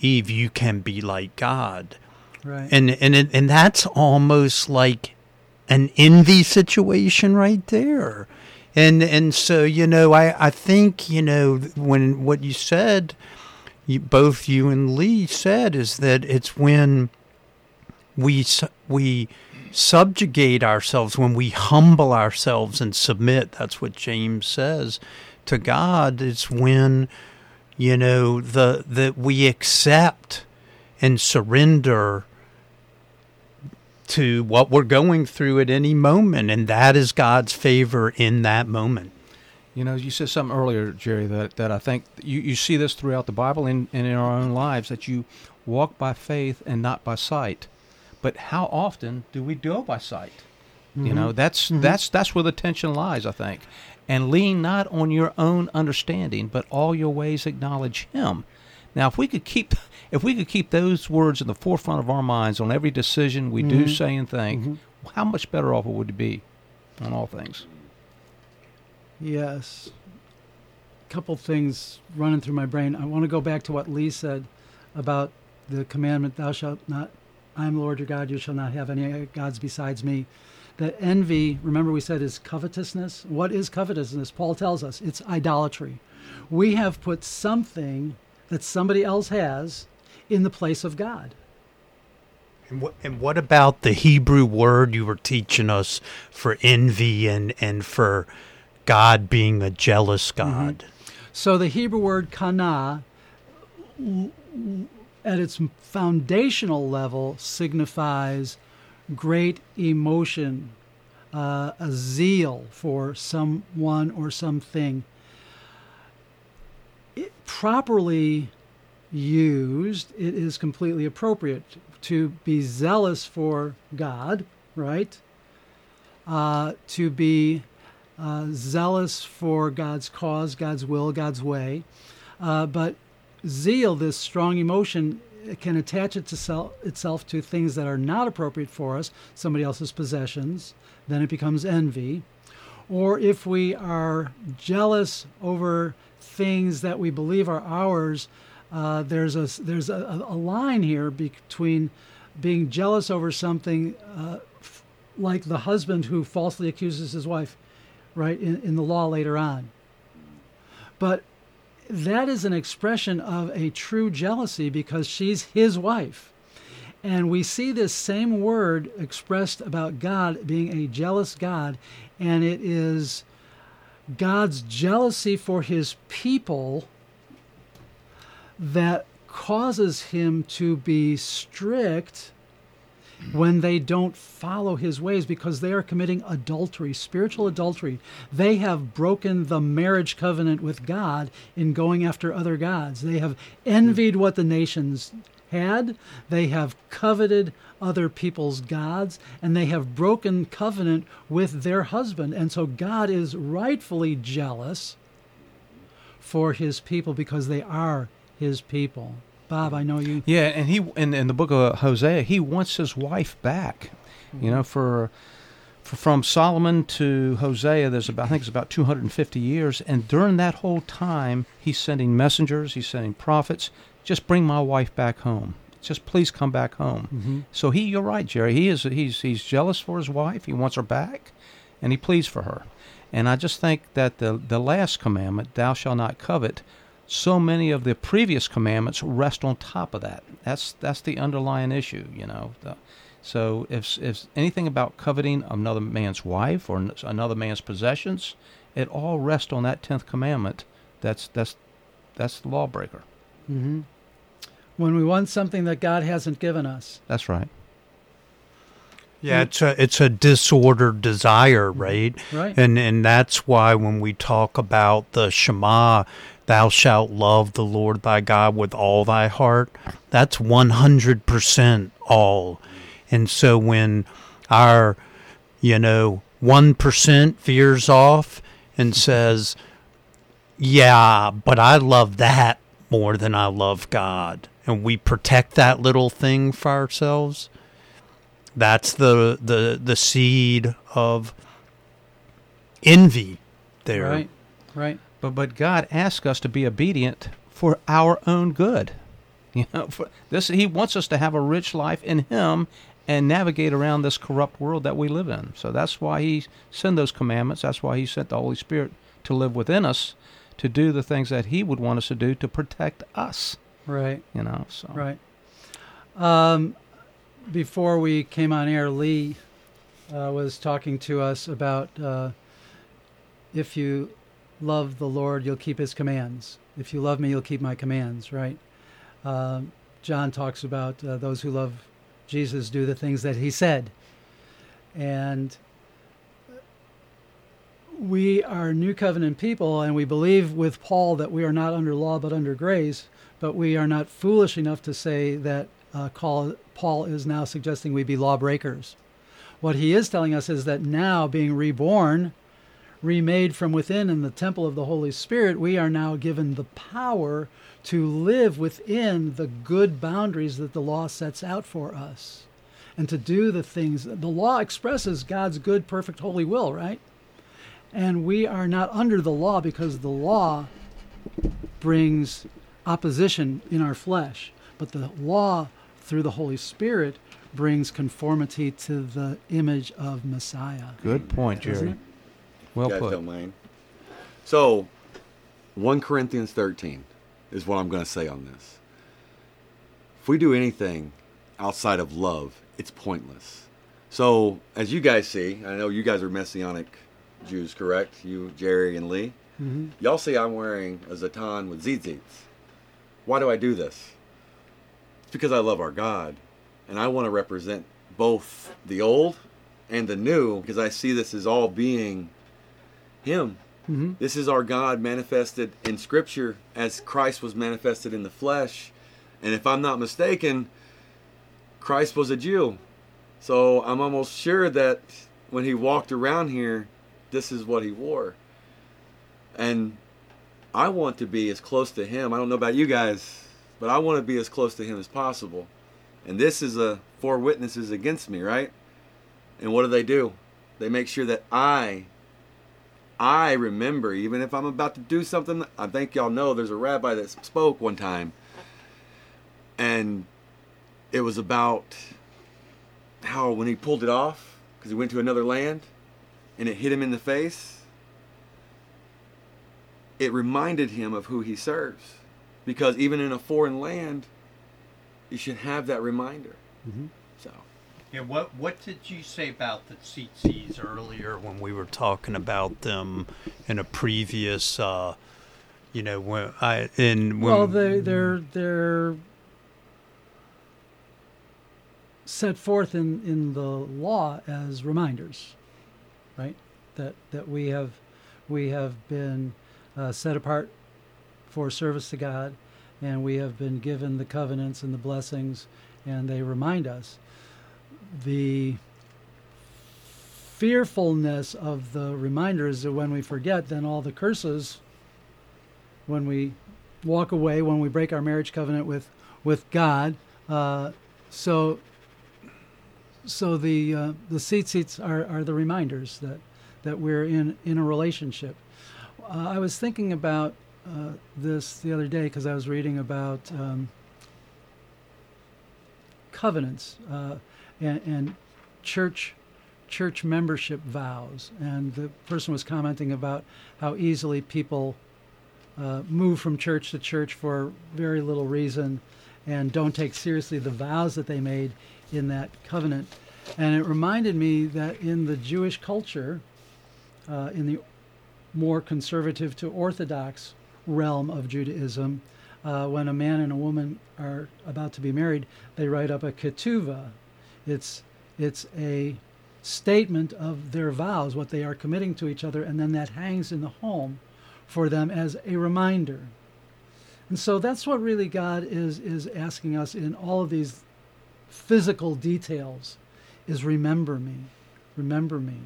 Eve, You can be like God. Right. And and it, and that's almost like an envy situation right there. And and so you know I, I think you know when what you said you, both you and Lee said is that it's when we we subjugate ourselves when we humble ourselves and submit that's what James says to God it's when you know the that we accept and surrender to what we're going through at any moment and that is God's favor in that moment You know, you said something earlier, Jerry, that, that I think you, you see this throughout the Bible and, and in our own lives that you walk by faith and not by sight. But how often do we go by sight? You mm-hmm. know, that's mm-hmm. that's that's where the tension lies, I think. And lean not on your own understanding, but all your ways acknowledge Him. Now, if we could keep if we could keep those words in the forefront of our minds on every decision we do, mm-hmm. say, and think, mm-hmm. how much better off would we be on all things? Yes. A couple things running through my brain. I want to go back to what Lee said about the commandment, Thou shalt not, I am Lord your God, you shall not have any gods besides me. That envy, remember we said, is covetousness. What is covetousness? Paul tells us it's idolatry. We have put something that somebody else has in the place of God. And what, and what about the Hebrew word you were teaching us for envy and, and for God being a jealous mm-hmm. God? So the Hebrew word kana, at its foundational level signifies great emotion, uh, a zeal for someone or something. It, properly used, it is completely appropriate to be zealous for God, right? Uh, to be uh, zealous for God's cause, God's will, God's way. Uh, but zeal, this strong emotion, can attach it to sel- itself to things that are not appropriate for us, somebody else's possessions, then it becomes envy. Or if we are jealous over things that we believe are ours, uh, there's a there's a, a, line here between being jealous over something uh, f- like the husband who falsely accuses his wife, right in, in the law later on. But that is an expression of a true jealousy because she's his wife. And we see this same word expressed about God being a jealous God, and it is God's jealousy for his people that causes him to be strict when they don't follow his ways because they are committing adultery, spiritual adultery. They have broken the marriage covenant with God in going after other gods. They have envied what the nations had, they have coveted other people's gods, and they have broken covenant with their husband. And so God is rightfully jealous for his people because they are his people. Bob, I know you. Yeah, and he in, in the book of Hosea, he wants his wife back. Mm-hmm. You know, for, for from Solomon to Hosea, there's about I think it's about 250 years, and during that whole time, he's sending messengers, he's sending prophets. Just bring my wife back home. Just please come back home. Mm-hmm. So he, you're right, Jerry. He is he's he's jealous for his wife. He wants her back, and he pleads for her. And I just think that the the last commandment, "Thou shalt not covet," so many of the previous commandments rest on top of that. That's that's the underlying issue, you know. The, so if if anything about coveting another man's wife or another man's possessions, it all rests on that tenth commandment. That's that's that's the lawbreaker. Mm-hmm. When we want something that God hasn't given us. That's right. Yeah, it's a it's a disordered desire, right? Right. And and that's why when we talk about the Shema, thou shalt love the Lord thy God with all thy heart, that's 100% all. And so when our, you know, 1% veers off and says, yeah, but I love that more than I love God, and we protect that little thing for ourselves, that's the the the seed of envy there. Right. Right. But but God asks us to be obedient for our own good. You know, for this He wants us to have a rich life in Him and navigate around this corrupt world that we live in. So that's why He sent those commandments. That's why He sent the Holy Spirit to live within us, to do the things that He would want us to do to protect us. Right. You know. So right. Um, before we came on air, Lee uh, was talking to us about uh, if you love the Lord, you'll keep his commands. If you love me, you'll keep my commands, right? Um, John talks about uh, those who love Jesus do the things that he said. And we are new covenant people, and we believe with Paul that we are not under law but under grace, but we are not foolish enough to say that uh, Paul is now suggesting we be lawbreakers. What he is telling us is that now, being reborn, remade from within in the temple of the Holy Spirit, we are now given the power to live within the good boundaries that the law sets out for us and to do the things. that The law expresses God's good, perfect, holy will, right? And we are not under the law because the law brings opposition in our flesh. But the law, through the Holy Spirit, brings conformity to the image of Messiah. Good point, Jerry. Well put. don't mind. So, 1 Corinthians 13 is what I'm going to say on this. If we do anything outside of love, it's pointless. So, as you guys see, I know you guys are Messianic Jews, correct? You, Jerry, and Lee. Mm-hmm. Y'all see I'm wearing a Zatan with zits. Why do I do this? It's because I love our God, and I want to represent both the old and the new because I see this as all being Him. Mm-hmm. This is our God manifested in Scripture as Christ was manifested in the flesh. And if I'm not mistaken, Christ was a Jew. So I'm almost sure that when he walked around here, this is what he wore. And I want to be as close to him. I don't know about you guys, but I want to be as close to him as possible. And this is a four witnesses against me, right? And what do they do? They make sure that I I remember, even if I'm about to do something, I think y'all know there's a rabbi that spoke one time. And it was about how when he pulled it off, because he went to another land and it hit him in the face, it reminded him of who he serves. Because even in a foreign land, you should have that reminder. Mm-hmm. Yeah, what what did you say about the tzitzis earlier when we were talking about them in a previous, uh, you know, when I in Well, they they're they're set forth in, in the law as reminders, right? That that we have we have been uh, set apart for service to God, and we have been given the covenants and the blessings, and they remind us. The fearfulness of the reminders that when we forget, then all the curses, when we walk away, when we break our marriage covenant with with God, uh, so so the uh, the tzitzis are, are the reminders that that we're in in a relationship. Uh, I was thinking about uh, this the other day because I was reading about um, covenants uh, and, and church church membership vows, and the person was commenting about how easily people uh, move from church to church for very little reason and don't take seriously the vows that they made in that covenant. And it reminded me that in the Jewish culture, uh, in the more conservative to orthodox realm of Judaism, uh, when a man and a woman are about to be married, they write up a ketuvah. It's it's a statement of their vows, what they are committing to each other, and then that hangs in the home for them as a reminder. And so that's what really God is is asking us in all of these physical details is remember me. Remember me.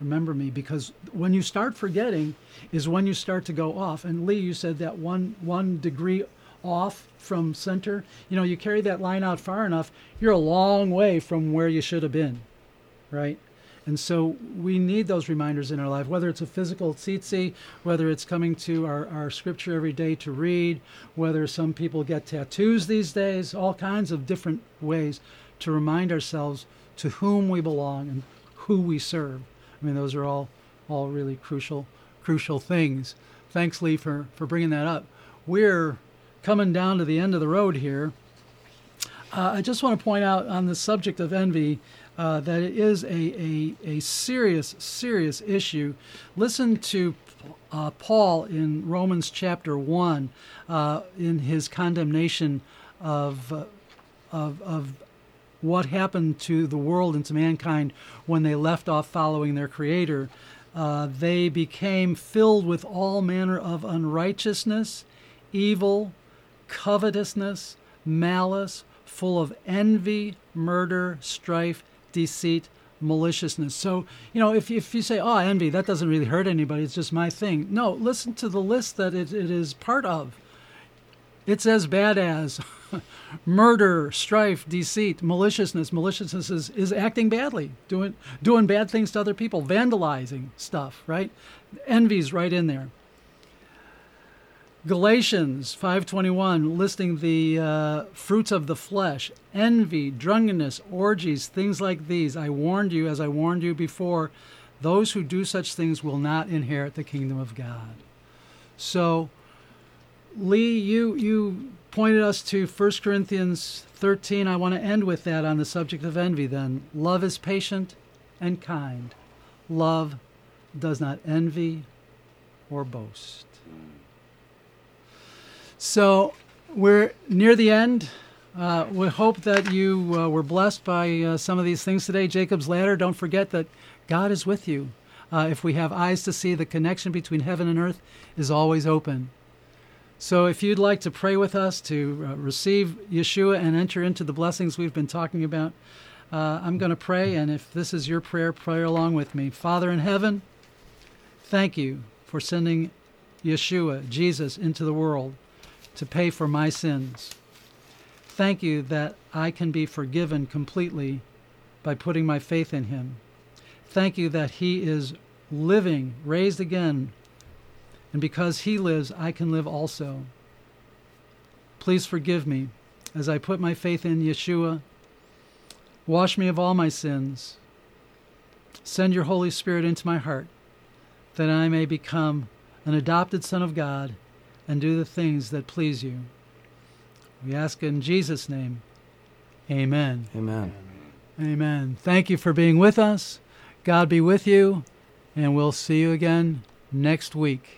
Remember me because when you start forgetting is when you start to go off. And Lee, you said that one one degree off from center. You know, you carry that line out far enough, you're a long way from where you should have been. Right? And so we need those reminders in our life, whether it's a physical tzitzi, whether it's coming to our, our scripture every day to read, whether some people get tattoos these days, all kinds of different ways to remind ourselves to whom we belong and who we serve. I mean, those are all, all really crucial, crucial things. Thanks, Lee, for, for bringing that up. We're coming down to the end of the road here. Uh, I just want to point out on the subject of envy uh, that it is a, a, a serious, serious issue. Listen to uh, Paul in Romans chapter 1 uh, in his condemnation of, uh, of, of what happened to the world and to mankind when they left off following their Creator. Uh, they became filled with all manner of unrighteousness, evil, covetousness, malice, full of envy, murder, strife, deceit, maliciousness. So, you know, if, if you say, oh, envy, that doesn't really hurt anybody, it's just my thing. No, listen to the list that it, it is part of. It's as bad as murder, strife, deceit, maliciousness. Maliciousness is, is acting badly, doing doing bad things to other people, vandalizing stuff, right? Envy's right in there. Galatians 5:21 listing the uh, fruits of the flesh, envy, drunkenness, orgies, things like these. I warned you as I warned you before, those who do such things will not inherit the kingdom of God. So Lee, you you pointed us to 1 Corinthians 13. I want to end with that on the subject of envy then. Love is patient and kind. Love does not envy or boast. So we're near the end. Uh, we hope that you uh, were blessed by uh, some of these things today. Jacob's Ladder, don't forget that God is with you. Uh, if we have eyes to see, the connection between heaven and earth is always open. So if you'd like to pray with us to uh, receive Yeshua and enter into the blessings we've been talking about, uh, I'm going to pray. And if this is your prayer, pray along with me. Father in heaven, thank you for sending Yeshua, Jesus, into the world to pay for my sins. Thank you that I can be forgiven completely by putting my faith in him. Thank you that he is living, raised again, and because he lives, I can live also. Please forgive me as I put my faith in Yeshua. Wash me of all my sins. Send your Holy Spirit into my heart that I may become an adopted son of God and do the things that please you. We ask in Jesus' name. Amen. Amen. Amen. Thank you for being with us. God be with you, and we'll see you again next week.